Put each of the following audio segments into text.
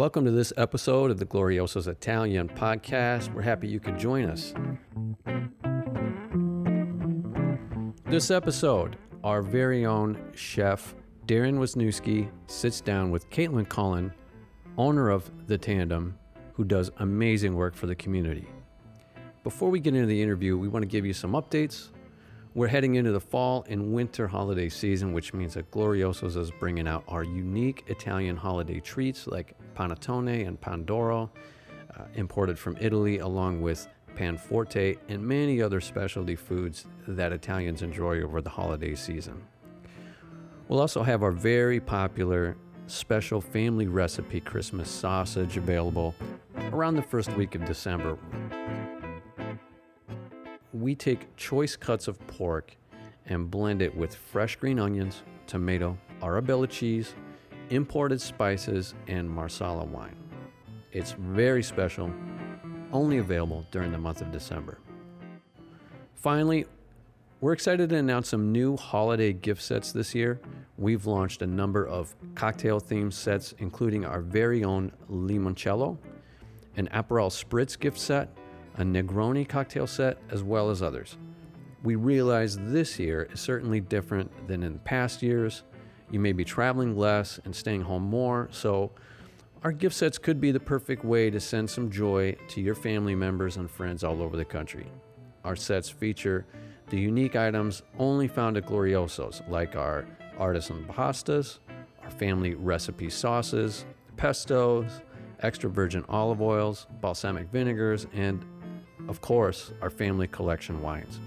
Welcome to this episode of the Glorioso's Italian podcast. We're happy you could join us. This episode, our very own chef Darren Wisniewski sits down with Caitlin Cullen, owner of The Tandem, who does amazing work for the community. Before we get into the interview, we want to give you some updates. We're heading into the fall and winter holiday season, which means that Glorioso's is bringing out our unique Italian holiday treats like panettone and pandoro, uh, imported from Italy, along with panforte and many other specialty foods that Italians enjoy over the holiday season. We'll also have our very popular special family recipe Christmas sausage available around the first week of December we take choice cuts of pork and blend it with fresh green onions, tomato, arabella cheese, imported spices, and marsala wine. It's very special, only available during the month of December. Finally, we're excited to announce some new holiday gift sets this year. We've launched a number of cocktail themed sets, including our very own limoncello, an Aperol Spritz gift set, a Negroni cocktail set, as well as others. We realize this year is certainly different than in past years. You may be traveling less and staying home more, so our gift sets could be the perfect way to send some joy to your family members and friends all over the country. Our sets feature the unique items only found at Glorioso's, like our artisan pastas, our family recipe sauces, pestos, extra virgin olive oils, balsamic vinegars, and of course, our family collection wines.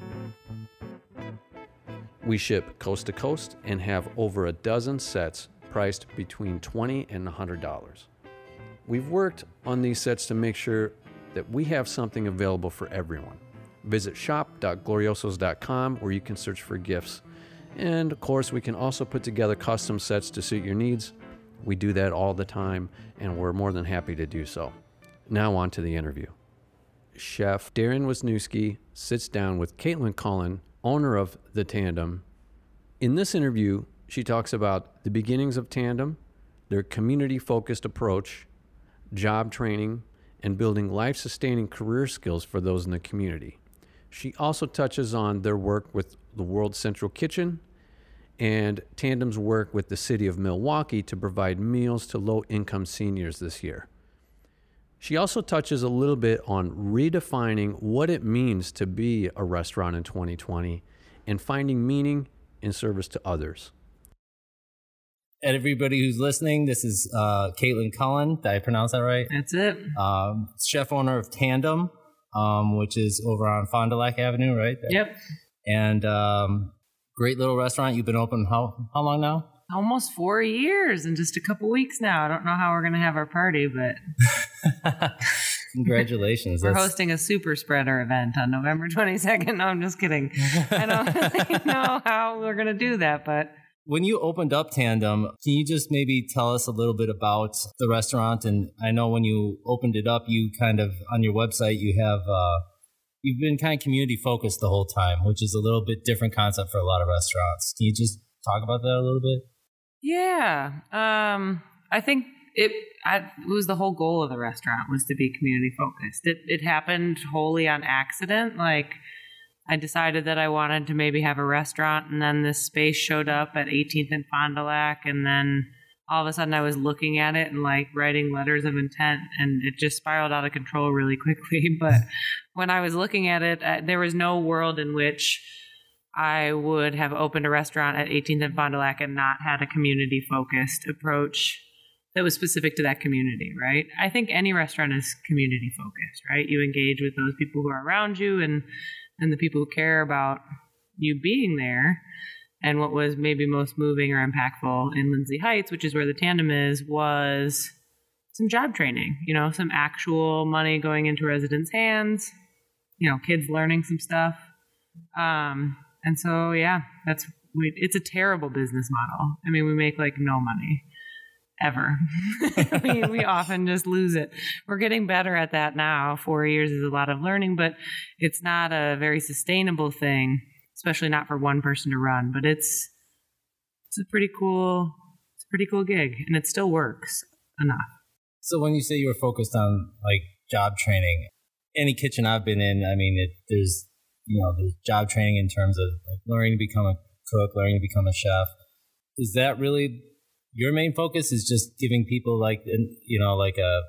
We ship coast to coast and have over a dozen sets priced between 20 and $100. We've worked on these sets to make sure that we have something available for everyone. Visit shop.gloriosos.com where you can search for gifts. And of course, we can also put together custom sets to suit your needs. We do that all the time, and we're more than happy to do so. Now, on to the interview chef Darren Wisniewski sits down with Caitlin Cullen, owner of The Tandem. In this interview, she talks about the beginnings of Tandem, their community focused approach, job training, and building life sustaining career skills for those in the community. She also touches on their work with the World Central Kitchen and Tandem's work with the city of Milwaukee to provide meals to low income seniors this year. She also touches a little bit on redefining what it means to be a restaurant in 2020 and finding meaning in service to others. And everybody who's listening, this is uh, Caitlin Cullen. Did I pronounce that right? That's it. Um, chef owner of Tandem, um, which is over on Fond du Lac Avenue, right? There. Yep. And um, great little restaurant. You've been open how how long now? Almost four years in just a couple weeks now. I don't know how we're going to have our party, but congratulations. we're That's... hosting a super spreader event on November 22nd. No, I'm just kidding. I don't really know how we're going to do that, but. When you opened up Tandem, can you just maybe tell us a little bit about the restaurant? And I know when you opened it up, you kind of on your website you have uh, you've been kind of community focused the whole time, which is a little bit different concept for a lot of restaurants. Can you just talk about that a little bit? Yeah. Um, I think it, I, it was the whole goal of the restaurant was to be community focused. It, it happened wholly on accident. Like I decided that I wanted to maybe have a restaurant and then this space showed up at 18th and Fond du Lac and then all of a sudden I was looking at it and like writing letters of intent and it just spiraled out of control really quickly. But when I was looking at it, uh, there was no world in which I would have opened a restaurant at 18th and Fond du Lac and not had a community focused approach that was specific to that community, right? I think any restaurant is community focused, right? You engage with those people who are around you and and the people who care about you being there. And what was maybe most moving or impactful in Lindsay Heights, which is where the tandem is, was some job training, you know, some actual money going into residents' hands, you know, kids learning some stuff. Um, and so, yeah, that's it's a terrible business model. I mean, we make like no money ever. we, we often just lose it. We're getting better at that now. Four years is a lot of learning, but it's not a very sustainable thing, especially not for one person to run. But it's it's a pretty cool it's a pretty cool gig, and it still works enough. So when you say you were focused on like job training, any kitchen I've been in, I mean, it, there's you know there's job training in terms of like learning to become a cook, learning to become a chef. Is that really your main focus? Is just giving people like you know like a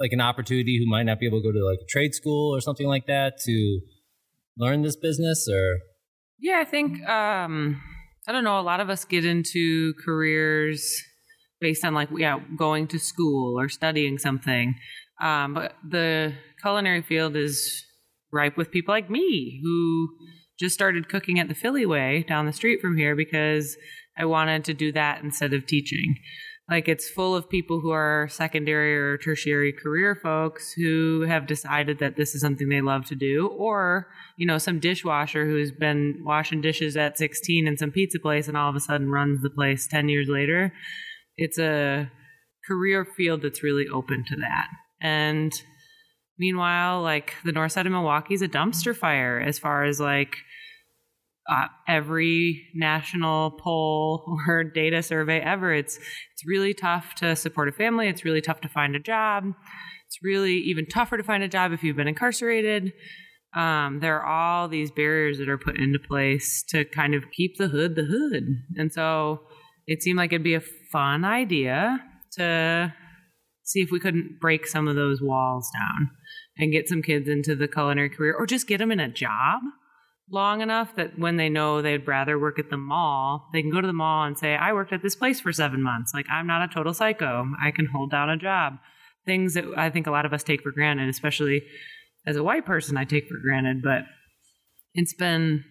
like an opportunity who might not be able to go to like a trade school or something like that to learn this business or yeah i think um i don't know a lot of us get into careers based on like yeah going to school or studying something um but the culinary field is ripe with people like me who just started cooking at the philly way down the street from here because i wanted to do that instead of teaching. Like it's full of people who are secondary or tertiary career folks who have decided that this is something they love to do or you know some dishwasher who's been washing dishes at 16 in some pizza place and all of a sudden runs the place 10 years later. It's a career field that's really open to that. And meanwhile like the north side of milwaukee is a dumpster fire as far as like uh, every national poll or data survey ever. It's it's really tough to support a family. It's really tough to find a job. It's really even tougher to find a job if you've been incarcerated. Um, there are all these barriers that are put into place to kind of keep the hood the hood. And so it seemed like it'd be a fun idea to see if we couldn't break some of those walls down and get some kids into the culinary career or just get them in a job long enough that when they know they'd rather work at the mall, they can go to the mall and say, I worked at this place for seven months. Like, I'm not a total psycho. I can hold down a job. Things that I think a lot of us take for granted, especially as a white person, I take for granted. But it's been,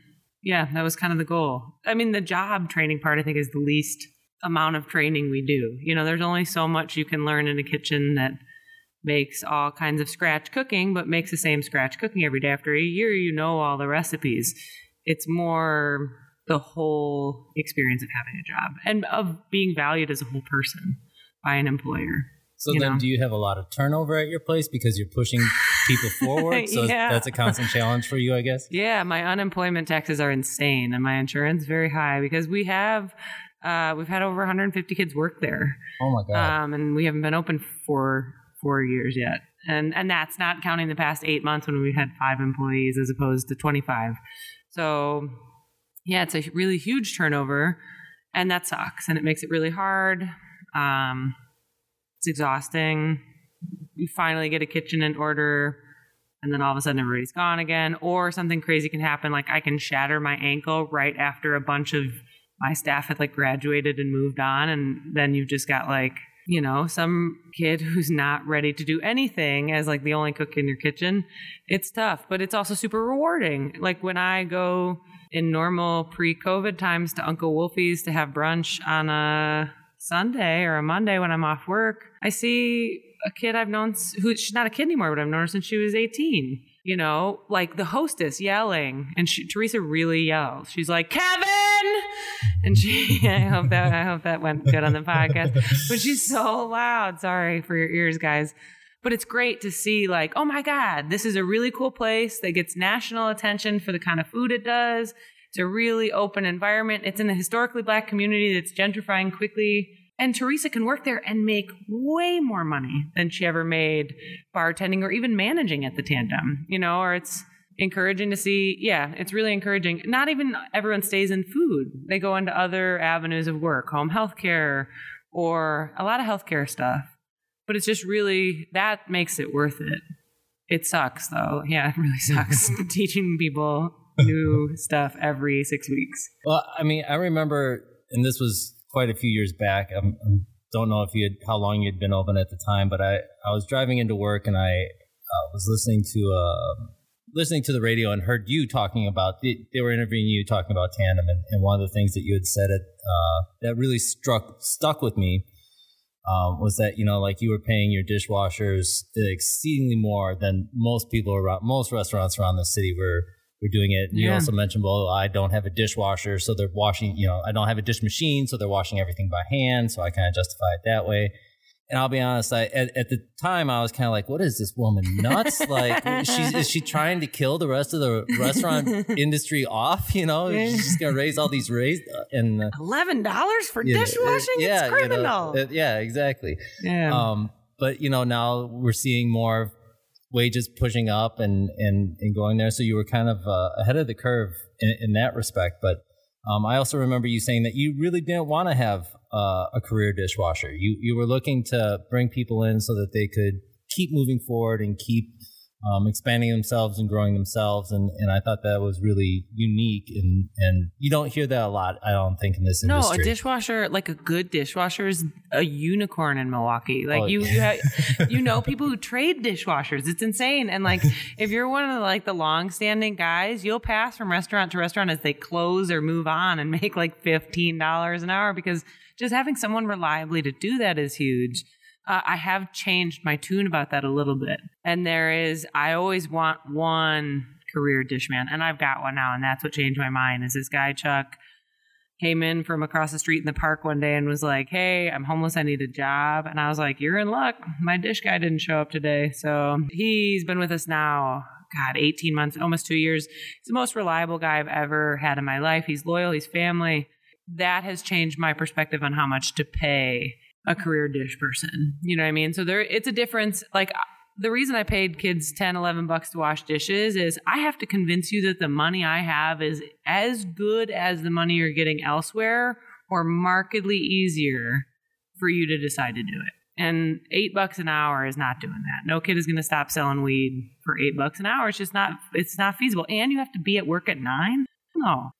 yeah, that was kind of the goal. I mean, the job training part, I think, is the least amount of training we do. You know, there's only so much you can learn in a kitchen that makes all kinds of scratch cooking, but makes the same scratch cooking every day. After a year, you know all the recipes. It's more the whole experience of having a job and of being valued as a whole person by an employer. So then, know? do you have a lot of turnover at your place because you're pushing people forward? So yeah. that's a constant challenge for you, I guess. Yeah, my unemployment taxes are insane, and my insurance very high because we have uh, we've had over 150 kids work there. Oh my god! Um, and we haven't been open for four years yet. And and that's not counting the past eight months when we had five employees as opposed to 25. So yeah, it's a really huge turnover and that sucks and it makes it really hard. Um, it's exhausting. You finally get a kitchen in order and then all of a sudden everybody's gone again or something crazy can happen like I can shatter my ankle right after a bunch of my staff had like graduated and moved on and then you've just got like you know, some kid who's not ready to do anything as like the only cook in your kitchen, it's tough, but it's also super rewarding. Like when I go in normal pre COVID times to Uncle Wolfie's to have brunch on a Sunday or a Monday when I'm off work, I see a kid I've known who she's not a kid anymore, but I've known her since she was 18. You know, like the hostess yelling, and she, Teresa really yells. She's like, Kevin! and she I hope that I hope that went good on the podcast. But she's so loud. Sorry for your ears, guys. But it's great to see like, oh my God, this is a really cool place that gets national attention for the kind of food it does. It's a really open environment. It's in a historically black community that's gentrifying quickly. And Teresa can work there and make way more money than she ever made bartending or even managing at the tandem, you know, or it's encouraging to see. Yeah, it's really encouraging. Not even everyone stays in food, they go into other avenues of work, home health care, or a lot of healthcare stuff. But it's just really, that makes it worth it. It sucks though. Yeah, it really sucks teaching people new stuff every six weeks. Well, I mean, I remember, and this was quite a few years back. I don't know if you had how long you'd been open at the time, but I I was driving into work and I uh, was listening to a listening to the radio and heard you talking about they were interviewing you talking about tandem and, and one of the things that you had said it, uh, that really struck stuck with me um, was that you know like you were paying your dishwashers exceedingly more than most people around most restaurants around the city were were doing it. You yeah. also mentioned, well, I don't have a dishwasher, so they're washing. You know, I don't have a dish machine, so they're washing everything by hand. So I kind of justify it that way. And I'll be honest, I at, at the time I was kind of like, "What is this woman nuts? like, she's is she trying to kill the rest of the restaurant industry off? You know, she's just gonna raise all these raise uh, and uh, eleven dollars for dishwashing? Yeah, it's criminal. You know, yeah, exactly. Yeah. Um, but you know now we're seeing more wages pushing up and and, and going there. So you were kind of uh, ahead of the curve in, in that respect. But um, I also remember you saying that you really didn't want to have uh, a career dishwasher. You you were looking to bring people in so that they could keep moving forward and keep um, expanding themselves and growing themselves. And, and I thought that was really unique. And, and you don't hear that a lot, I don't think, in this no, industry. No, a dishwasher, like a good dishwasher, is a unicorn in Milwaukee. Like oh, you, yeah. you, ha- you know people who trade dishwashers. It's insane. And like if you're one of the, like the long-standing guys, you'll pass from restaurant to restaurant as they close or move on and make like fifteen dollars an hour because just having someone reliably to do that is huge uh, I have changed my tune about that a little bit. And there is, I always want one career dishman, and I've got one now, and that's what changed my mind. Is this guy Chuck came in from across the street in the park one day and was like, "Hey, I'm homeless. I need a job." And I was like, "You're in luck. My dish guy didn't show up today." So he's been with us now. God, 18 months, almost two years. He's the most reliable guy I've ever had in my life. He's loyal. He's family. That has changed my perspective on how much to pay a career dish person. You know what I mean? So there it's a difference like the reason I paid kids 10, 11 bucks to wash dishes is I have to convince you that the money I have is as good as the money you're getting elsewhere or markedly easier for you to decide to do it. And eight bucks an hour is not doing that. No kid is going to stop selling weed for eight bucks an hour. It's just not, it's not feasible. And you have to be at work at nine. No,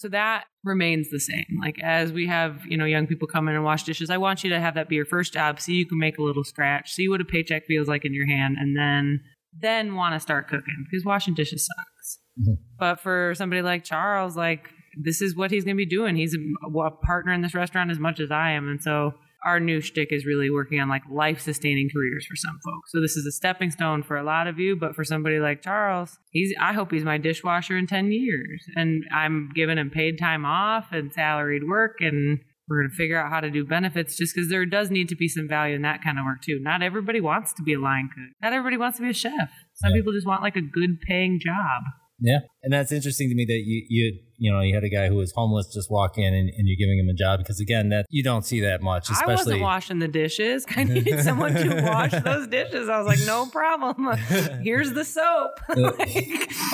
so that remains the same. Like as we have, you know, young people come in and wash dishes, I want you to have that be your first job so you can make a little scratch, see what a paycheck feels like in your hand, and then then want to start cooking because washing dishes sucks. Mm-hmm. But for somebody like Charles, like this is what he's going to be doing. He's a, a partner in this restaurant as much as I am, and so our new shtick is really working on like life sustaining careers for some folks. So this is a stepping stone for a lot of you, but for somebody like Charles, he's I hope he's my dishwasher in 10 years. And I'm giving him paid time off and salaried work and we're going to figure out how to do benefits just because there does need to be some value in that kind of work too. Not everybody wants to be a line cook. Not everybody wants to be a chef. Some people just want like a good paying job. Yeah, and that's interesting to me that you you you know you had a guy who was homeless just walk in and, and you're giving him a job because again that you don't see that much. Especially I wasn't washing the dishes. I needed someone to wash those dishes. I was like, no problem. Here's the soap.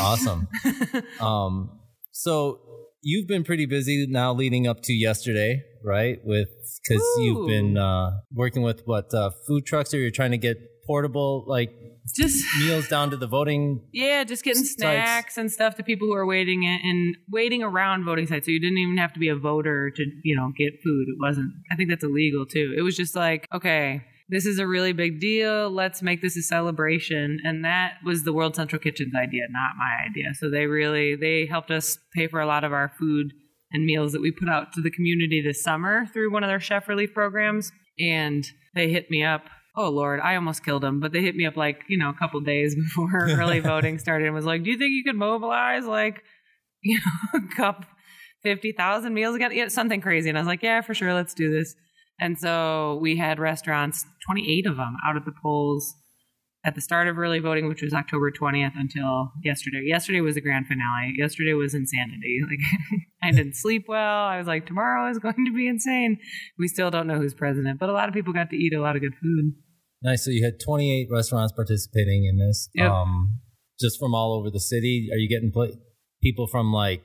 awesome. Um, so you've been pretty busy now leading up to yesterday, right? With because you've been uh, working with what uh, food trucks, or you're trying to get portable like just meals down to the voting. Yeah, just getting sites. snacks and stuff to people who are waiting and waiting around voting sites. So you didn't even have to be a voter to you know get food. It wasn't. I think that's illegal too. It was just like okay. This is a really big deal. Let's make this a celebration. And that was the World Central Kitchen's idea, not my idea. So they really they helped us pay for a lot of our food and meals that we put out to the community this summer through one of their chef relief programs. And they hit me up oh Lord, I almost killed him. But they hit me up like, you know, a couple days before early voting started and was like, do you think you could mobilize like, you know, a cup 50,000 meals again? Yeah, something crazy. And I was like, yeah, for sure. Let's do this. And so we had restaurants, 28 of them out at the polls at the start of early voting, which was October 20th until yesterday. Yesterday was the grand finale. Yesterday was insanity. Like I didn't sleep well. I was like, tomorrow is going to be insane. We still don't know who's president, but a lot of people got to eat a lot of good food. Nice. So you had 28 restaurants participating in this. Yep. Um, just from all over the city. Are you getting pl- people from like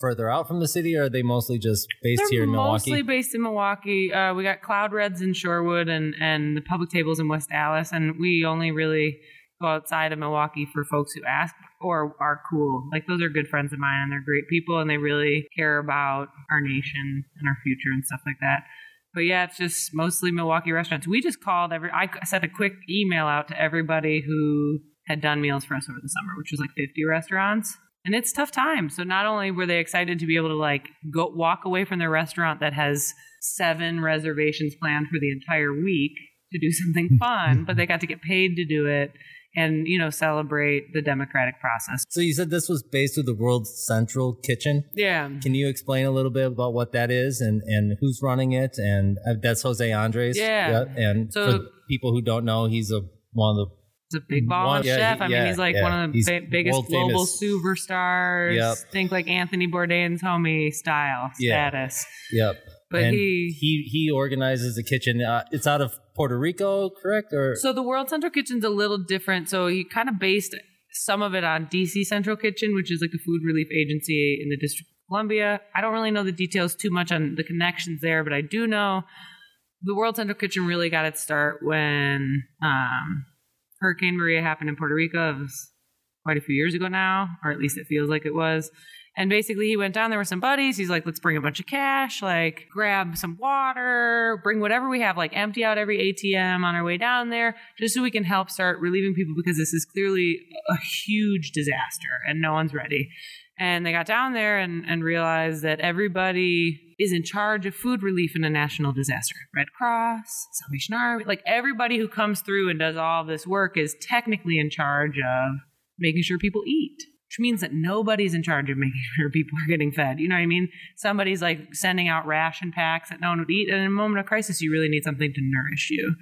further out from the city, or are they mostly just based They're here in Milwaukee? Mostly based in Milwaukee. Uh, we got Cloud Reds in Shorewood and and the public tables in West Allis, and we only really go outside of Milwaukee for folks who ask or are cool. Like those are good friends of mine, and they're great people, and they really care about our nation and our future and stuff like that. But yeah, it's just mostly Milwaukee restaurants. We just called every. I sent a quick email out to everybody who had done meals for us over the summer, which was like 50 restaurants and it's tough time. So not only were they excited to be able to like go walk away from their restaurant that has seven reservations planned for the entire week to do something fun, but they got to get paid to do it and you know celebrate the democratic process. So you said this was based with the World Central Kitchen. Yeah. Can you explain a little bit about what that is and and who's running it? And uh, that's Jose Andres. Yeah. And so, for people who don't know, he's a one of the He's a big ball one, yeah, chef. I yeah, mean, he's like yeah. one of the ba- biggest global superstars. Yep. Think like Anthony Bourdain's homie style status. Yep. But and he he he organizes the kitchen. Uh, it's out of Puerto Rico, correct? Or So the World Central Kitchen's a little different. So he kind of based some of it on DC Central Kitchen, which is like a food relief agency in the District of Columbia. I don't really know the details too much on the connections there, but I do know the World Central Kitchen really got its start when um, Hurricane Maria happened in Puerto Rico. It was quite a few years ago now, or at least it feels like it was. And basically, he went down there with some buddies. He's like, let's bring a bunch of cash, like grab some water, bring whatever we have, like empty out every ATM on our way down there, just so we can help start relieving people because this is clearly a huge disaster and no one's ready. And they got down there and, and realized that everybody is in charge of food relief in a national disaster. Red Cross, Salvation Army, like everybody who comes through and does all this work is technically in charge of making sure people eat which means that nobody's in charge of making sure people are getting fed. You know what I mean? Somebody's like sending out ration packs that no one would eat. And in a moment of crisis, you really need something to nourish you.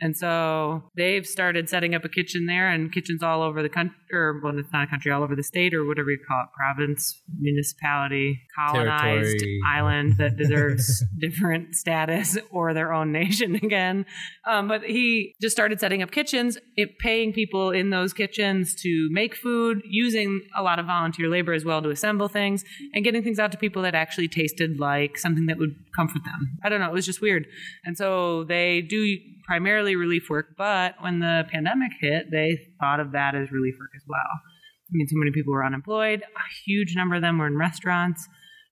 And so they've started setting up a kitchen there and kitchens all over the country, or well, it's not a country, all over the state, or whatever you call it province, municipality, colonized Territory. island that deserves different status or their own nation again. Um, but he just started setting up kitchens, it, paying people in those kitchens to make food, using a lot of volunteer labor as well to assemble things, and getting things out to people that actually tasted like something that would comfort them. I don't know, it was just weird. And so they do primarily relief work, but when the pandemic hit, they thought of that as relief work as well. I mean, so many people were unemployed. A huge number of them were in restaurants.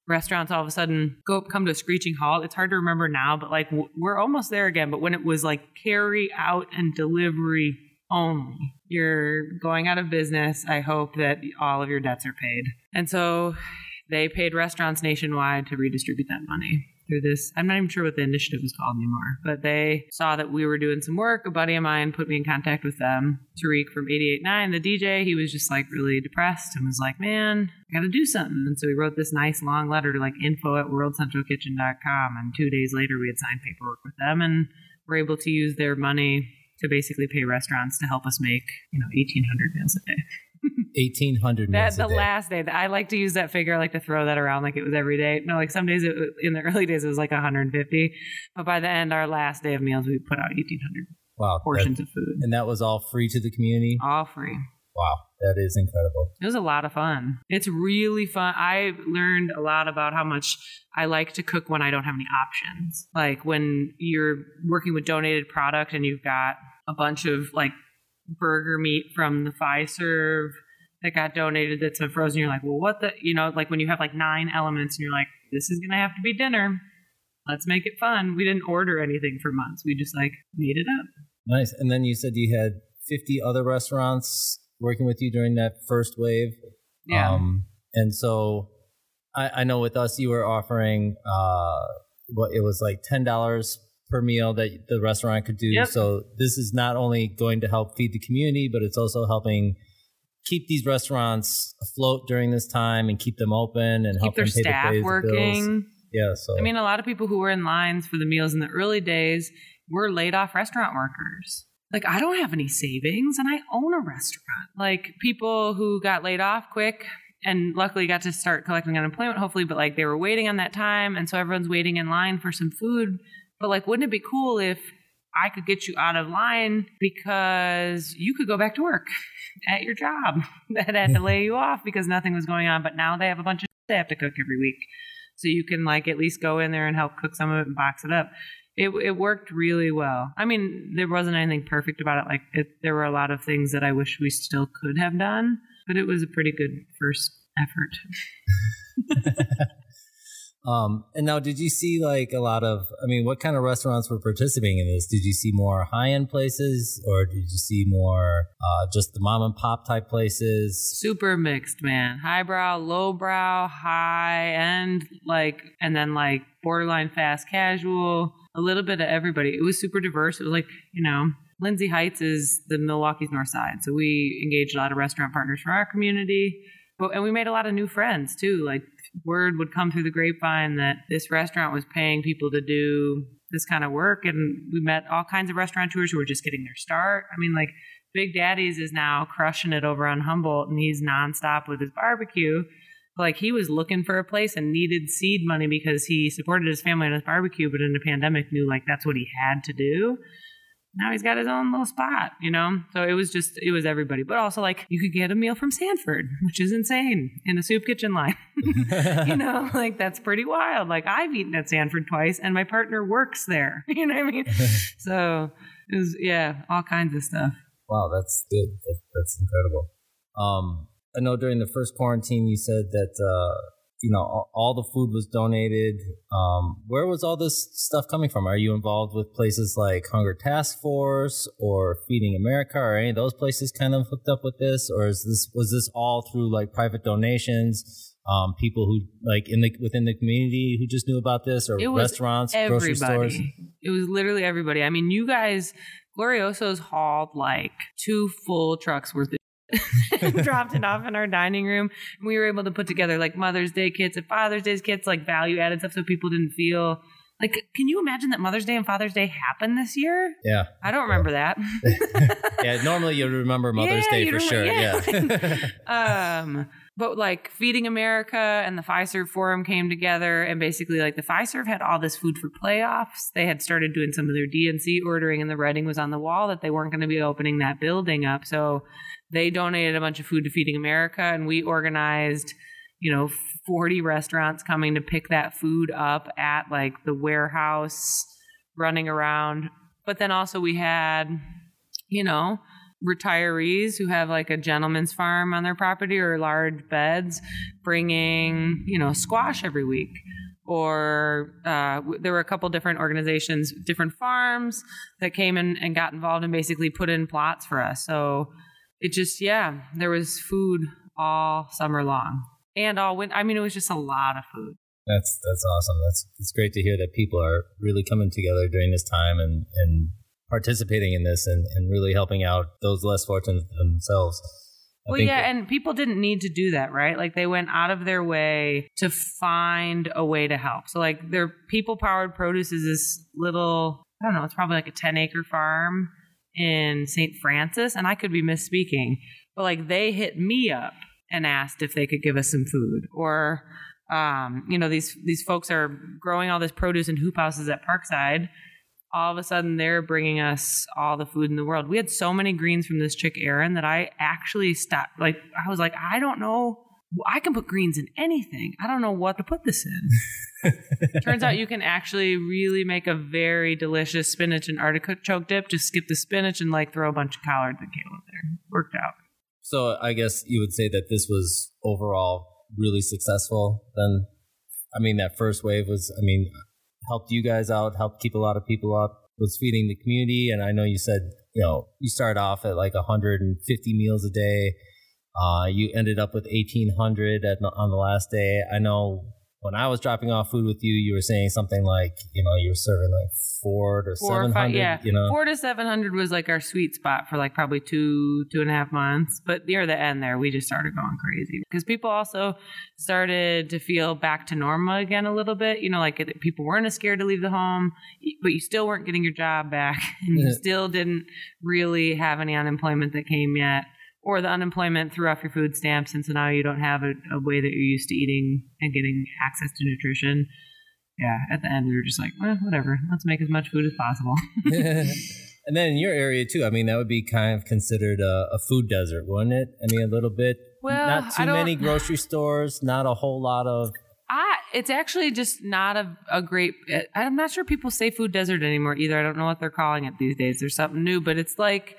Restaurants all of a sudden go come to a screeching halt. It's hard to remember now, but like we're almost there again. But when it was like carry out and delivery only, you're going out of business. I hope that all of your debts are paid. And so they paid restaurants nationwide to redistribute that money through this. I'm not even sure what the initiative is called anymore, but they saw that we were doing some work. A buddy of mine put me in contact with them. Tariq from 889, the DJ, he was just like really depressed and was like, man, I gotta do something. And so he wrote this nice long letter to like info at worldcentralkitchen.com. And two days later, we had signed paperwork with them and were able to use their money to basically pay restaurants to help us make, you know, 1,800 meals a day. 1800 That the last day. I like to use that figure. I like to throw that around like it was every day. No, like some days it, in the early days it was like 150, but by the end, our last day of meals, we put out 1,800 wow. portions that- of food, and that was all free to the community. all free. Wow, that is incredible. It was a lot of fun. It's really fun. I learned a lot about how much I like to cook when I don't have any options. Like when you're working with donated product and you've got a bunch of like burger meat from the Fiserv that got donated that's frozen. You're like, well, what the, you know, like when you have like nine elements and you're like, this is going to have to be dinner. Let's make it fun. We didn't order anything for months. We just like made it up. Nice. And then you said you had 50 other restaurants working with you during that first wave. Yeah. Um, and so I, I know with us, you were offering uh, what it was like ten dollars per meal that the restaurant could do. Yep. So this is not only going to help feed the community, but it's also helping keep these restaurants afloat during this time and keep them open and help Keep their them pay the, staff the bills. working. Yeah. So I mean, a lot of people who were in lines for the meals in the early days were laid off restaurant workers. Like, I don't have any savings and I own a restaurant. Like, people who got laid off quick and luckily got to start collecting unemployment, hopefully, but like they were waiting on that time. And so everyone's waiting in line for some food. But like, wouldn't it be cool if I could get you out of line because you could go back to work at your job that had to lay you off because nothing was going on. But now they have a bunch of they have to cook every week so you can like at least go in there and help cook some of it and box it up. It it worked really well. I mean, there wasn't anything perfect about it. Like it, there were a lot of things that I wish we still could have done, but it was a pretty good first effort. Um, and now, did you see like a lot of? I mean, what kind of restaurants were participating in this? Did you see more high end places, or did you see more uh, just the mom and pop type places? Super mixed, man. Highbrow, lowbrow, high end, like, and then like borderline fast casual. A little bit of everybody. It was super diverse. It was like you know. Lindsay Heights is the Milwaukee's North Side, so we engaged a lot of restaurant partners from our community, but and we made a lot of new friends too. Like word would come through the grapevine that this restaurant was paying people to do this kind of work. And we met all kinds of restaurateurs who were just getting their start. I mean like big daddy's is now crushing it over on humboldt and he's nonstop with his barbecue. Like he was looking for a place and needed seed money because he supported his family on his barbecue but in the pandemic knew like that's what he had to do now he's got his own little spot, you know? So it was just, it was everybody. But also, like, you could get a meal from Sanford, which is insane, in a soup kitchen line. you know, like, that's pretty wild. Like, I've eaten at Sanford twice, and my partner works there. You know what I mean? so it was, yeah, all kinds of stuff. Wow, that's good. That's incredible. Um, I know during the first quarantine, you said that, uh, you know, all, the food was donated. Um, where was all this stuff coming from? Are you involved with places like Hunger Task Force or Feeding America? Or any of those places kind of hooked up with this, or is this was this all through like private donations? Um, people who like in the within the community who just knew about this, or restaurants, everybody. grocery stores. It was literally everybody. I mean, you guys, Glorioso's hauled like two full trucks worth of dropped it off in our dining room. And we were able to put together like Mother's Day kits and Father's Day kits, like value added stuff so people didn't feel like, can you imagine that Mother's Day and Father's Day happened this year? Yeah. I don't remember yeah. that. yeah, normally you remember Mother's yeah, Day for sure. Yeah. yeah. um, but like Feeding America and the Fiserv Forum came together, and basically, like the Fiserv had all this food for playoffs. They had started doing some of their DNC ordering, and the writing was on the wall that they weren't going to be opening that building up. So they donated a bunch of food to Feeding America, and we organized, you know, 40 restaurants coming to pick that food up at like the warehouse, running around. But then also we had, you know, retirees who have like a gentleman's farm on their property or large beds bringing, you know, squash every week or uh, there were a couple different organizations, different farms that came in and got involved and basically put in plots for us. So it just yeah, there was food all summer long and all winter. I mean, it was just a lot of food. That's that's awesome. That's it's great to hear that people are really coming together during this time and and participating in this and, and really helping out those less fortunate themselves. I well, yeah, and people didn't need to do that, right? Like they went out of their way to find a way to help. So, like, their people powered produce is this little, I don't know, it's probably like a 10 acre farm in St. Francis, and I could be misspeaking, but like they hit me up and asked if they could give us some food, or um, you know these these folks are growing all this produce in hoop houses at Parkside. All of a sudden, they're bringing us all the food in the world. We had so many greens from this chick Erin that I actually stopped. Like I was like, I don't know I can put greens in anything. I don't know what to put this in. Turns out you can actually really make a very delicious spinach and artichoke dip. Just skip the spinach and like throw a bunch of collards and kale in there. Worked out. So I guess you would say that this was overall really successful. Then, I mean, that first wave was, I mean, helped you guys out, helped keep a lot of people up, was feeding the community. And I know you said, you know, you start off at like 150 meals a day uh, you ended up with 1800 at, on the last day. I know when I was dropping off food with you, you were saying something like, you know, you were serving like four to 700. Five, yeah. You know, four to 700 was like our sweet spot for like probably two, two and a half months. But near the end there, we just started going crazy because people also started to feel back to normal again a little bit. You know, like people weren't as scared to leave the home, but you still weren't getting your job back and you still didn't really have any unemployment that came yet or the unemployment threw off your food stamps, and so now you don't have a, a, way that you're used to eating and getting access to nutrition. Yeah, at the end we were just like, well, whatever, let's make as much food as possible. and then in your area too, I mean, that would be kind of considered a, a food desert, wouldn't it? I mean, a little bit. Well, not too many grocery stores, not a whole lot of. I, it's actually just not a, a great. I'm not sure people say food desert anymore either. I don't know what they're calling it these days. There's something new, but it's like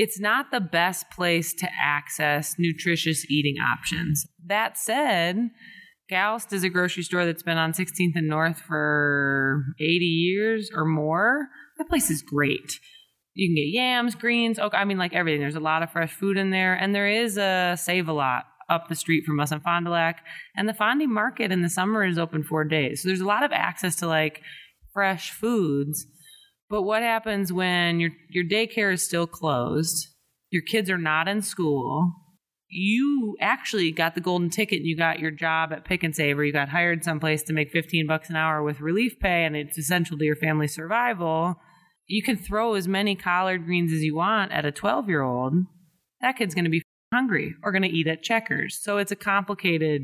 it's not the best place to access nutritious eating options. That said, Galst is a grocery store that's been on 16th and North for 80 years or more. That place is great. You can get yams, greens, okay, I mean, like everything. There's a lot of fresh food in there, and there is a save a lot up the street from us in Fond du Lac. And the Fondy Market in the summer is open four days. So there's a lot of access to like fresh foods but what happens when your your daycare is still closed? Your kids are not in school. You actually got the golden ticket and you got your job at Pick and Save or you got hired someplace to make 15 bucks an hour with relief pay and it's essential to your family's survival. You can throw as many collard greens as you want at a 12 year old. That kid's going to be hungry or going to eat at Checkers. So it's a complicated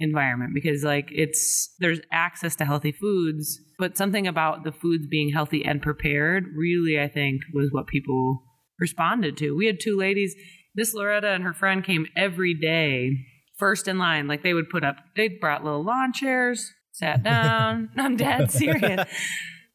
environment because like it's there's access to healthy foods but something about the foods being healthy and prepared really i think was what people responded to. We had two ladies miss loretta and her friend came every day first in line. Like they would put up they brought little lawn chairs sat down. I'm dead serious.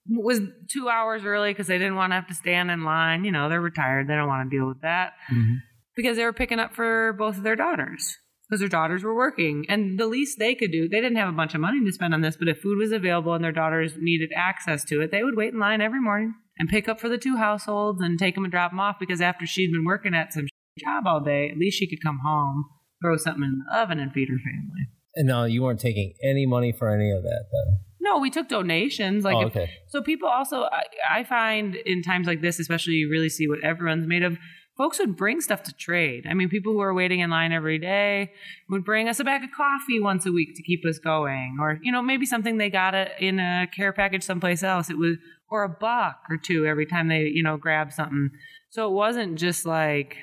Was two hours early because they didn't want to have to stand in line. You know they're retired. They don't want to deal with that Mhm. because they were picking up for both of their daughters because their daughters were working. And the least they could do, they didn't have a bunch of money to spend on this, but if food was available and their daughters needed access to it, they would wait in line every morning and pick up for the two households and take them and drop them off because after she'd been working at some job all day, at least she could come home, throw something in the oven, and feed her family. And no, you weren't taking any money for any of that then. No, we took donations. Like, oh, if- so people also, I, I find in times like this, especially, you really see what everyone's made of. Folks would bring stuff to trade. I mean, people who are waiting in line every day would bring us a bag of coffee once a week to keep us going, or you know, maybe something they got it in a care package someplace else. It was, or a buck or two every time they, you know, grab something. So it wasn't just like,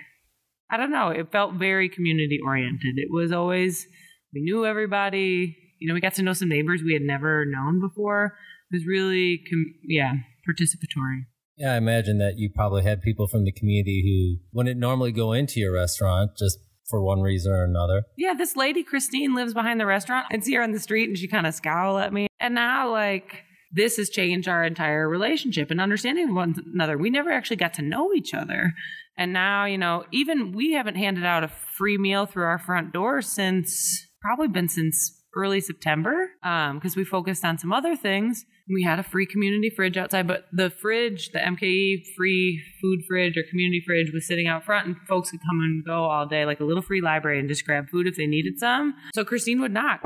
I don't know. It felt very community oriented. It was always we knew everybody. You know, we got to know some neighbors we had never known before. It was really, com- yeah, participatory. Yeah, I imagine that you probably had people from the community who wouldn't normally go into your restaurant just for one reason or another. Yeah, this lady Christine lives behind the restaurant. I'd see her on the street and she kind of scowl at me. And now, like, this has changed our entire relationship and understanding one another. We never actually got to know each other. And now, you know, even we haven't handed out a free meal through our front door since probably been since early September um, because we focused on some other things. We had a free community fridge outside, but the fridge, the MKE free food fridge or community fridge, was sitting out front, and folks could come and go all day, like a little free library, and just grab food if they needed some. So Christine would knock.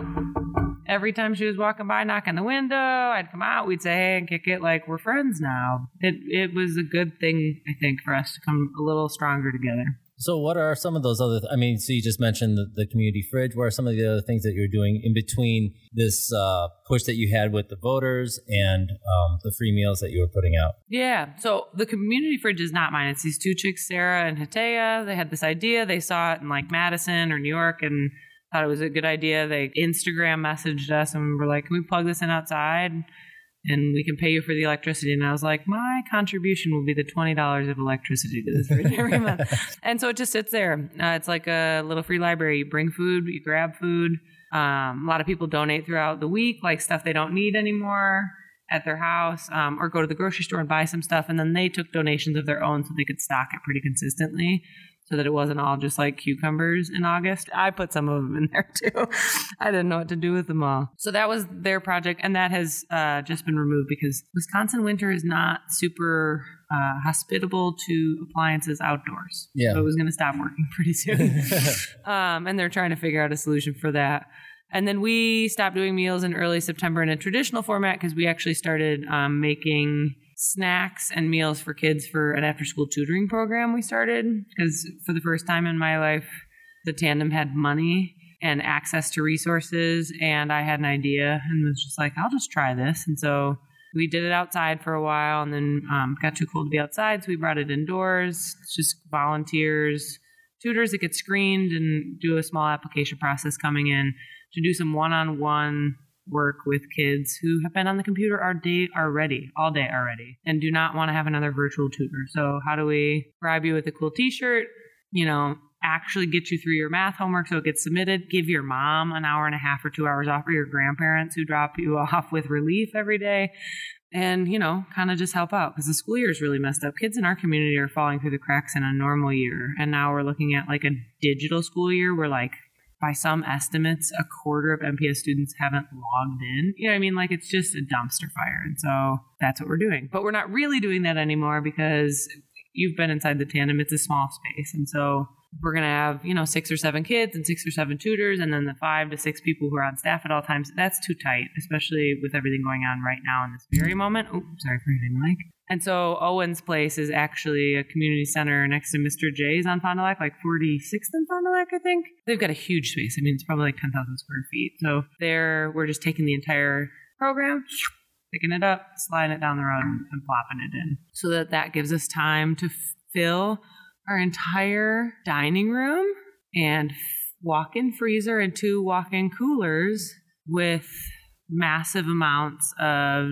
Every time she was walking by, knock on the window, I'd come out, we'd say hey and kick it like we're friends now. It it was a good thing, I think, for us to come a little stronger together. So, what are some of those other? I mean, so you just mentioned the, the community fridge. What are some of the other things that you're doing in between this uh, push that you had with the voters and um, the free meals that you were putting out? Yeah. So the community fridge is not mine. It's these two chicks, Sarah and Hatea. They had this idea. They saw it in like Madison or New York and thought it was a good idea. They Instagram messaged us and were like, "Can we plug this in outside?" And we can pay you for the electricity. And I was like, my contribution will be the twenty dollars of electricity to this fridge every month. And so it just sits there. Uh, it's like a little free library. You bring food, you grab food. Um, a lot of people donate throughout the week, like stuff they don't need anymore at their house, um, or go to the grocery store and buy some stuff. And then they took donations of their own so they could stock it pretty consistently. So that it wasn't all just like cucumbers in August. I put some of them in there too. I didn't know what to do with them all. So that was their project, and that has uh, just been removed because Wisconsin winter is not super uh, hospitable to appliances outdoors. Yeah. So it was going to stop working pretty soon. um, and they're trying to figure out a solution for that. And then we stopped doing meals in early September in a traditional format because we actually started um, making snacks and meals for kids for an after school tutoring program we started. Because for the first time in my life, the tandem had money and access to resources. And I had an idea and was just like, I'll just try this. And so we did it outside for a while and then um, got too cold to be outside. So we brought it indoors. It's just volunteers, tutors that get screened and do a small application process coming in to do some one-on-one work with kids who have been on the computer all day already, all day already, and do not want to have another virtual tutor. So how do we bribe you with a cool T-shirt? You know, actually get you through your math homework so it gets submitted. Give your mom an hour and a half or two hours off, or your grandparents who drop you off with relief every day. And, you know, kind of just help out because the school year is really messed up. Kids in our community are falling through the cracks in a normal year. And now we're looking at like a digital school year where, like, by some estimates, a quarter of MPS students haven't logged in. You know I mean? Like it's just a dumpster fire. And so that's what we're doing. But we're not really doing that anymore because you've been inside the tandem. It's a small space. And so we're going to have, you know, six or seven kids and six or seven tutors and then the five to six people who are on staff at all times. That's too tight, especially with everything going on right now in this very moment. Oh, sorry for hitting the mic. And so Owen's place is actually a community center next to Mr. J's on Fond du Lac, like 46th and Fond du Lac, I think. They've got a huge space. I mean, it's probably like 10,000 square feet. So there, we're just taking the entire program, picking it up, sliding it down the road, and, plopping it in, so that that gives us time to fill our entire dining room and walk-in freezer and two walk-in coolers with massive amounts of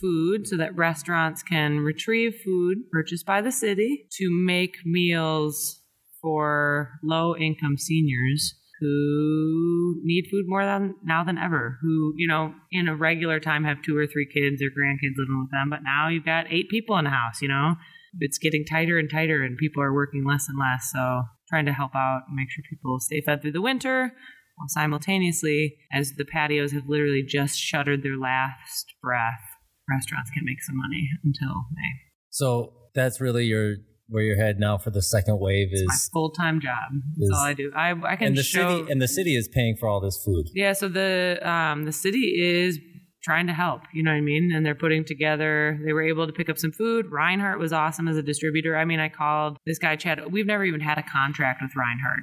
food so that restaurants can retrieve food purchased by the city to make meals for low income seniors who need food more than now than ever who you know in a regular time have two or three kids or grandkids living with them but now you've got eight people in the house you know? It's getting tighter and tighter and people are working less and less so trying to help out and make sure people stay fed through the winter while simultaneously as the patios have literally just shuttered their last breath restaurants can make some money until may So that's really your where you're headed now for the second wave it's my is full-time job that's is- all i do i, I can and the show city and the city is paying for all this food. Yeah, so the um, the city is trying to help. You know what I mean? And they're putting together. They were able to pick up some food. Reinhart was awesome as a distributor. I mean, I called this guy Chad. We've never even had a contract with Reinhart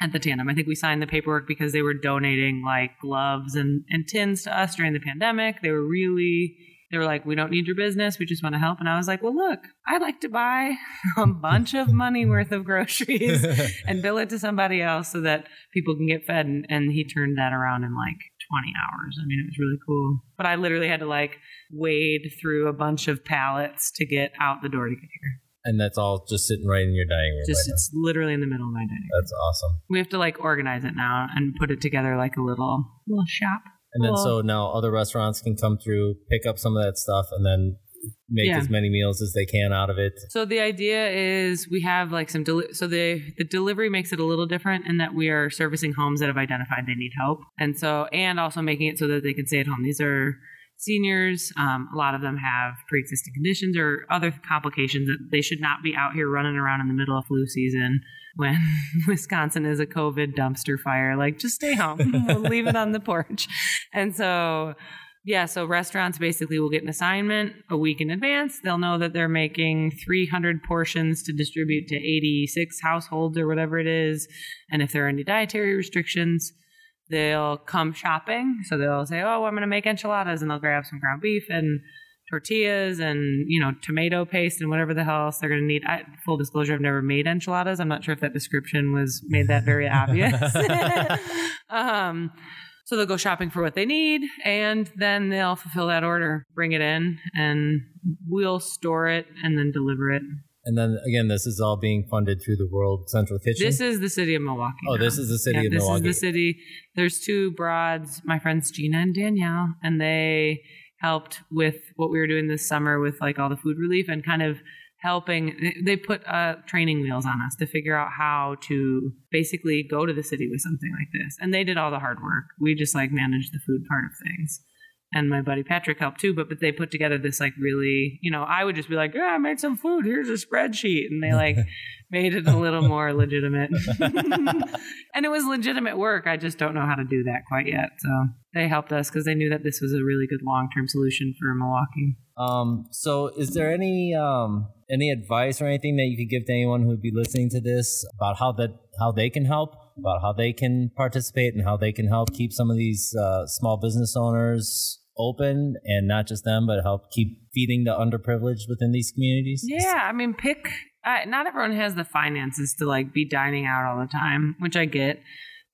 at the tandem. I think we signed the paperwork because they were donating like gloves and and tins to us during the pandemic. They were really. They were like, we don't need your business. We just want to help. And I was like, well, look, I'd like to buy a bunch of money worth of groceries and bill it to somebody else so that people can get fed. And, and he turned that around in like 20 hours. I mean, it was really cool. But I literally had to like wade through a bunch of pallets to get out the door to get here. And that's all just sitting right in your dining room. Just right it's literally in the middle of my dining. now. That's awesome. We have to like organize it now and put it together like a little little shop. And then so now other restaurants can come through, pick up some of that stuff, and then make Yeah. as many meals as they can out of it. So the idea is we have like some deli- so the the delivery makes it a little different in that we are servicing homes that have identified they need help, and so and also making it so that they can stay at home. These are seniors. Um, a lot of them have pre-existing conditions or other complications that they should not be out here running around in the middle of flu season when Wisconsin is a COVID dumpster fire. Like, just stay home. we'll leave it on the porch. And so yeah, so restaurants basically will get an assignment a week in advance. They'll know that they're making 300 portions to distribute to 86 households or whatever it is. And if there are any dietary restrictions, they'll come shopping. So they'll say, "Oh, I'm going to make enchiladas," and they'll grab some ground beef and tortillas and you know tomato paste and whatever the hell else they're going to need. I, full disclosure: I've never made enchiladas. I'm not sure if that description was made that very obvious. um, so they'll go shopping for what they need, and then they'll fulfill that order, bring it in, and we'll store it and then deliver it. And then again, this is all being funded through the World Central Kitchen. This is the city of Milwaukee. oh, now. this is the city yeah, of this Milwaukee. This is the city. There's two broads, my friends Gina and Danielle, and they helped with what we were doing this summer with like all the food relief and kind of helping. they- put uh, training wheels on us to figure out how to basically go to the city with something like this, and they did all the hard work. We just like managed the food part of things. And my buddy Patrick helped too, but but they put together this like really, you know, I would just be like, yeah, I made some food. Here's a spreadsheet, and they like made it a little more legitimate. and it was legitimate work. I just don't know how to do that quite yet. So they helped us because they knew that this was a really good long term solution for Milwaukee. Um, so is there any um any advice or anything that you could give to anyone who would be listening to this about how that how they can help, about how they can participate and how they can help keep some of these uh, small business owners open and not just them, but help keep feeding the underprivileged within these communities? Yeah, I mean, pick. Uh, not everyone has the finances to like be dining out all the time, which I get.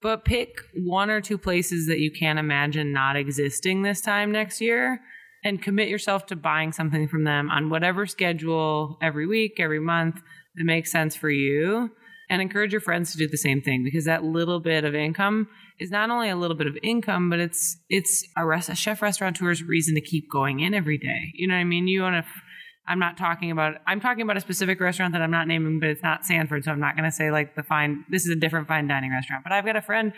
But pick one or two places that you can't imagine not existing this time next year, and commit yourself to buying something from them on whatever schedule every week, every month that makes sense for you. And encourage your friends to do the same thing because that little bit of income is not only a little bit of income, but it's it's a, rest, a chef restaurateur's reason to keep going in every day. You know what I mean? You want to. I'm not talking about. I'm talking about a specific restaurant that I'm not naming, but it's not Sanford, so I'm not going to say like the fine. This is a different fine dining restaurant. But I've got a friend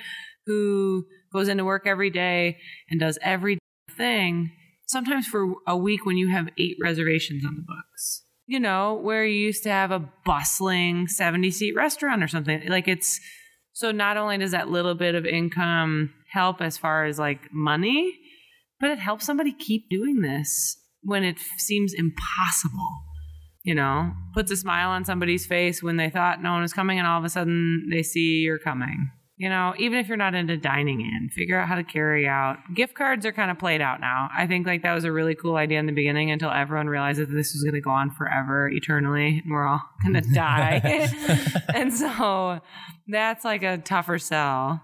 who goes into work every day and does every thing. Sometimes for a week when you have eight reservations on the books. You know, where you used to have a bustling 70 seat restaurant or something. Like it's so not only does that little bit of income help as far as like money, but it helps somebody keep doing this when it seems impossible. You know, puts a smile on somebody's face when they thought no one was coming, and all of a sudden they see you're coming. You know, even if you're not into dining in, figure out how to carry out. Gift cards are kind of played out now. I think like that was a really cool idea in the beginning until everyone realized that this was going to go on forever, eternally, and we're all going to die. and so that's like a tougher sell.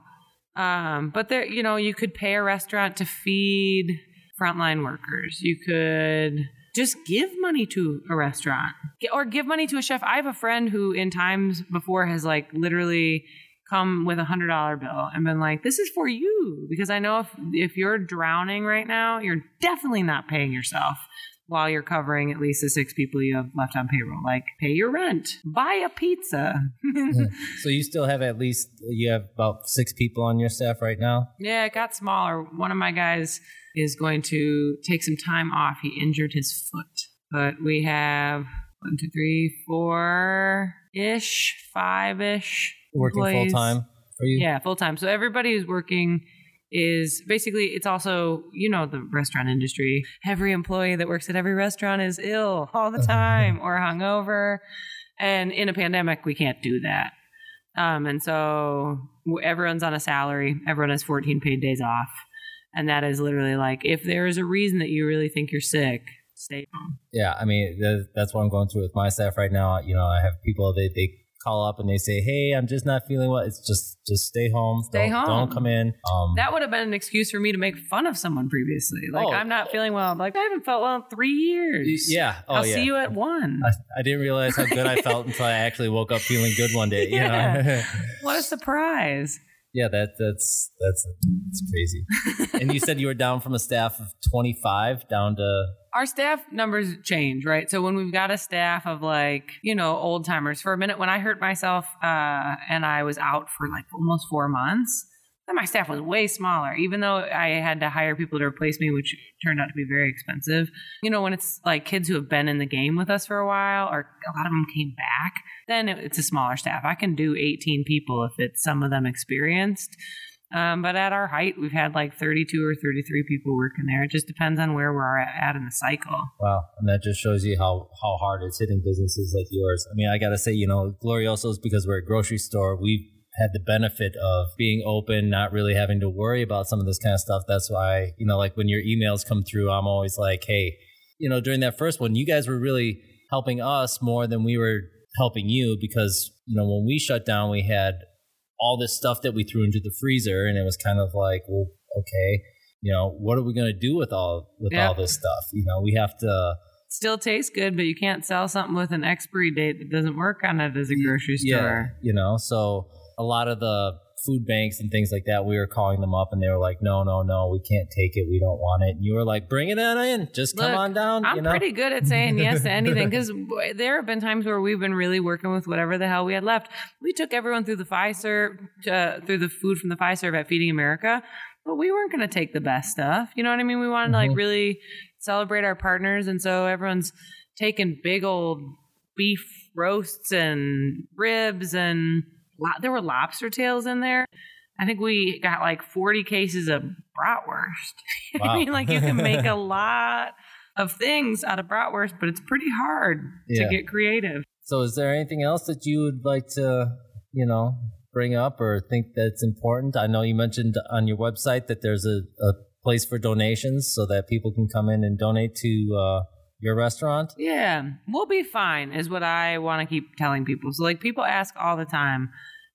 Um, but there, you know, you could pay a restaurant to feed frontline workers. You could just give money to a restaurant or give money to a chef. I have a friend who, in times before, has like literally come with a hundred dollar bill and been like, "This is for you," because I know if if you're drowning right now, you're definitely not paying yourself while you're covering at least the six people you have left on payroll. Like, pay your rent, buy a pizza. so you still have at least you have about six people on your staff right now. Yeah, it got smaller. One of my guys is going to take some time off. He injured his foot, but we have one, two, three, four ish, five ish working full time for you? Yeah, full time. So everybody who's working is basically it's also you know the restaurant industry. Every employee that works at every restaurant is ill all the time or hungover, and in a pandemic we can't do that. Um, and so everyone's on a salary. Everyone has 14 paid days off, and that is literally like if there is a reason that you really think you're sick, stay home. Yeah, I mean that's what I'm going through with my staff right now. You know, I have people they they call up and they say, "Hey, I'm just not feeling well." It's just just stay home. Stay don't, home. Don't come in. Um, that would have been an excuse for me to make fun of someone previously. Like oh, I'm not feeling well. Like I haven't felt well in three years. Yeah. Oh, I'll yeah. see you at one. I, I, didn't realize how good I felt until I actually woke up feeling good one day. yeah. You know? what a surprise. Yeah, that that's that's that's crazy. and you said you were down from a staff of 25 down to our staff numbers change, right? So when we've got a staff of like, you know, old timers, for a minute when I hurt myself uh, and I was out for like almost four months, my staff was way smaller, even though I had to hire people to replace me, which turned out to be very expensive. You know, when it's like kids who have been in the game with us for a while, or a lot of them came back, then it's a smaller staff. I can do 18 people if it's some of them experienced. Um, but at our height, we've had like 32 or 33 people working there. It just depends on where we're at in the cycle. Wow. And that just shows you how, how hard it's hitting businesses like yours. I mean, I got to say, you know, Glorioso's because we're a grocery store, we've had the benefit of being open, not really having to worry about some of this kind of stuff. That's why, you know, like when your emails come through, I'm always like, hey, you know, during that first one, you guys were really helping us more than we were helping you because, you know, when we shut down, we had all this stuff that we threw into the freezer, and it was kind of like, well, okay, you know, what are we going to do with all with yep. all this stuff? You know, we have to still tastes good, but you can't sell something with an expiry date that doesn't work on it as a grocery store. Yeah, you know, so a lot of the food banks and things like that, we were calling them up and they were like, no, no, no, we can't take it. We don't want it. And you were like, bring it on in. Just Look, come on down. I'm you know? pretty good at saying yes to anything because there have been times where we've been really working with whatever the hell we had left. We took everyone through the Fiserv, uh, through the food from the Fiserv at Feeding America, but we weren't going to take the best stuff. You know what I mean? We wanted mm-hmm. to like mm-hmm. really celebrate our partners. And so everyone's taking big old beef roasts and ribs and there were lobster tails in there. I think we got like 40 cases of bratwurst. Wow. I mean, like you can make a lot of things out of bratwurst, but it's pretty hard yeah. to get creative. So, is there anything else that you would like to, you know, bring up or think that's important? I know you mentioned on your website that there's a, a place for donations so that people can come in and donate to uh, your restaurant? Yeah, we'll be fine, is what I want to keep telling people. So, like, people ask all the time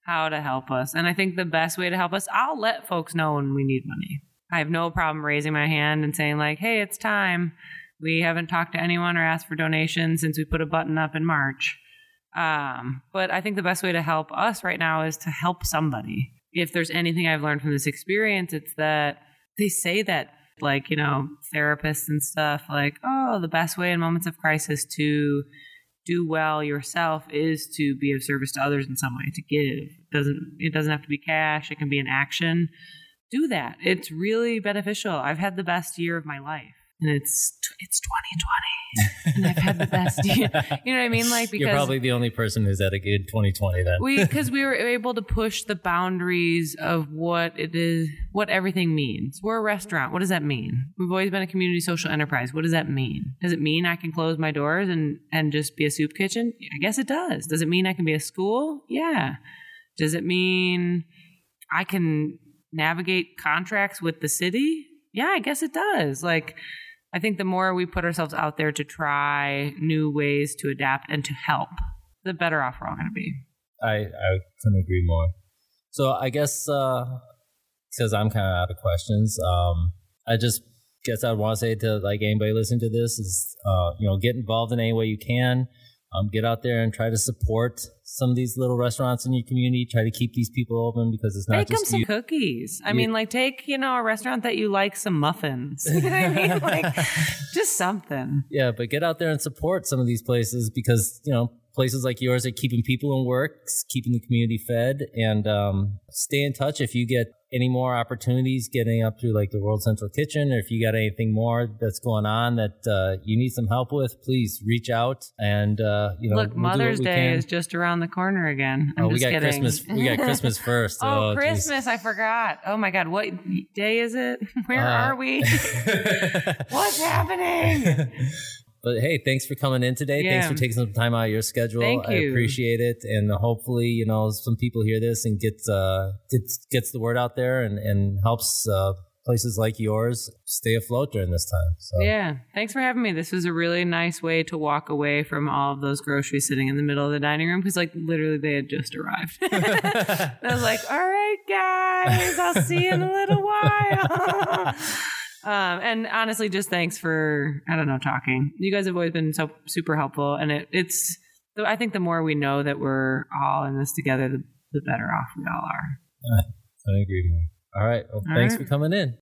how to help us. And I think the best way to help us, I'll let folks know when we need money. I have no problem raising my hand and saying, like, hey, it's time. We haven't talked to anyone or asked for donations since we put a button up in March. Um, but I think the best way to help us right now is to help somebody. If there's anything I've learned from this experience, it's that they say that like you know therapists and stuff like oh the best way in moments of crisis to do well yourself is to be of service to others in some way to give. It doesn't it doesn't have to be cash it can be an action. Do that. It's really beneficial. I've had the best year of my life and it's it's 2020 and I've had the best year. You know what I mean? Like because you're probably the only person who's had a good 2020 then. we because we were able to push the boundaries of what it is, what everything means. We're a restaurant. What does that mean? We've always been a community social enterprise. What does that mean? Does it mean I can close my doors and and just be a soup kitchen? I guess it does. Does it mean I can be a school? Yeah. Does it mean I can navigate contracts with the city. Yeah, I guess it does. Like, I think the more we put ourselves out there to try new ways to adapt and to help, the better off we're all going to be. I, I couldn't agree more. So I guess uh, because I'm kind of out of questions, um, I just guess I'd want to say to like anybody listening to this is uh, you know get involved in any way you can. Um, get out there and try to support some of these little restaurants in your community. Try to keep these people open because it's not Make them some you. cookies. I mean, like take you know a restaurant that you like some muffins. You know what I mean? Like just something. Yeah, but get out there and support some of these places because you know places like yours are keeping people in work, keeping the community fed, and um, stay in touch if you get any more opportunities getting up to like the World Central Kitchen, or if you got anything more that's going on that uh, you need some help with, please reach out and uh, you know Look, we'll Mother's Day can. is just around the corner again. I'm oh, we got kidding. Christmas. We got Christmas first. oh, geez. Christmas! I forgot. Oh my God, what day is it? Where Uh, are we? What's happening? But hey, thanks for coming in today. Thanks for taking some time out of your schedule. Thank you. I appreciate it, and hopefully, you know, some people hear this and gets uh, gets gets the word out there and and helps uh, places like yours stay afloat during this time. So Yeah, thanks for having me. This was a really nice way to walk away from all of those groceries sitting in the middle of the dining room because, like, literally they had just arrived. I was like, "All right, guys, I'll see you in a little while." um, and honestly, just thanks for I don't know talking. You guys have always been so super helpful, and it, it's. I think the more we know that we're all in this together, the, the better off we all are. I agree. All right. Well, All thanks right. for coming in.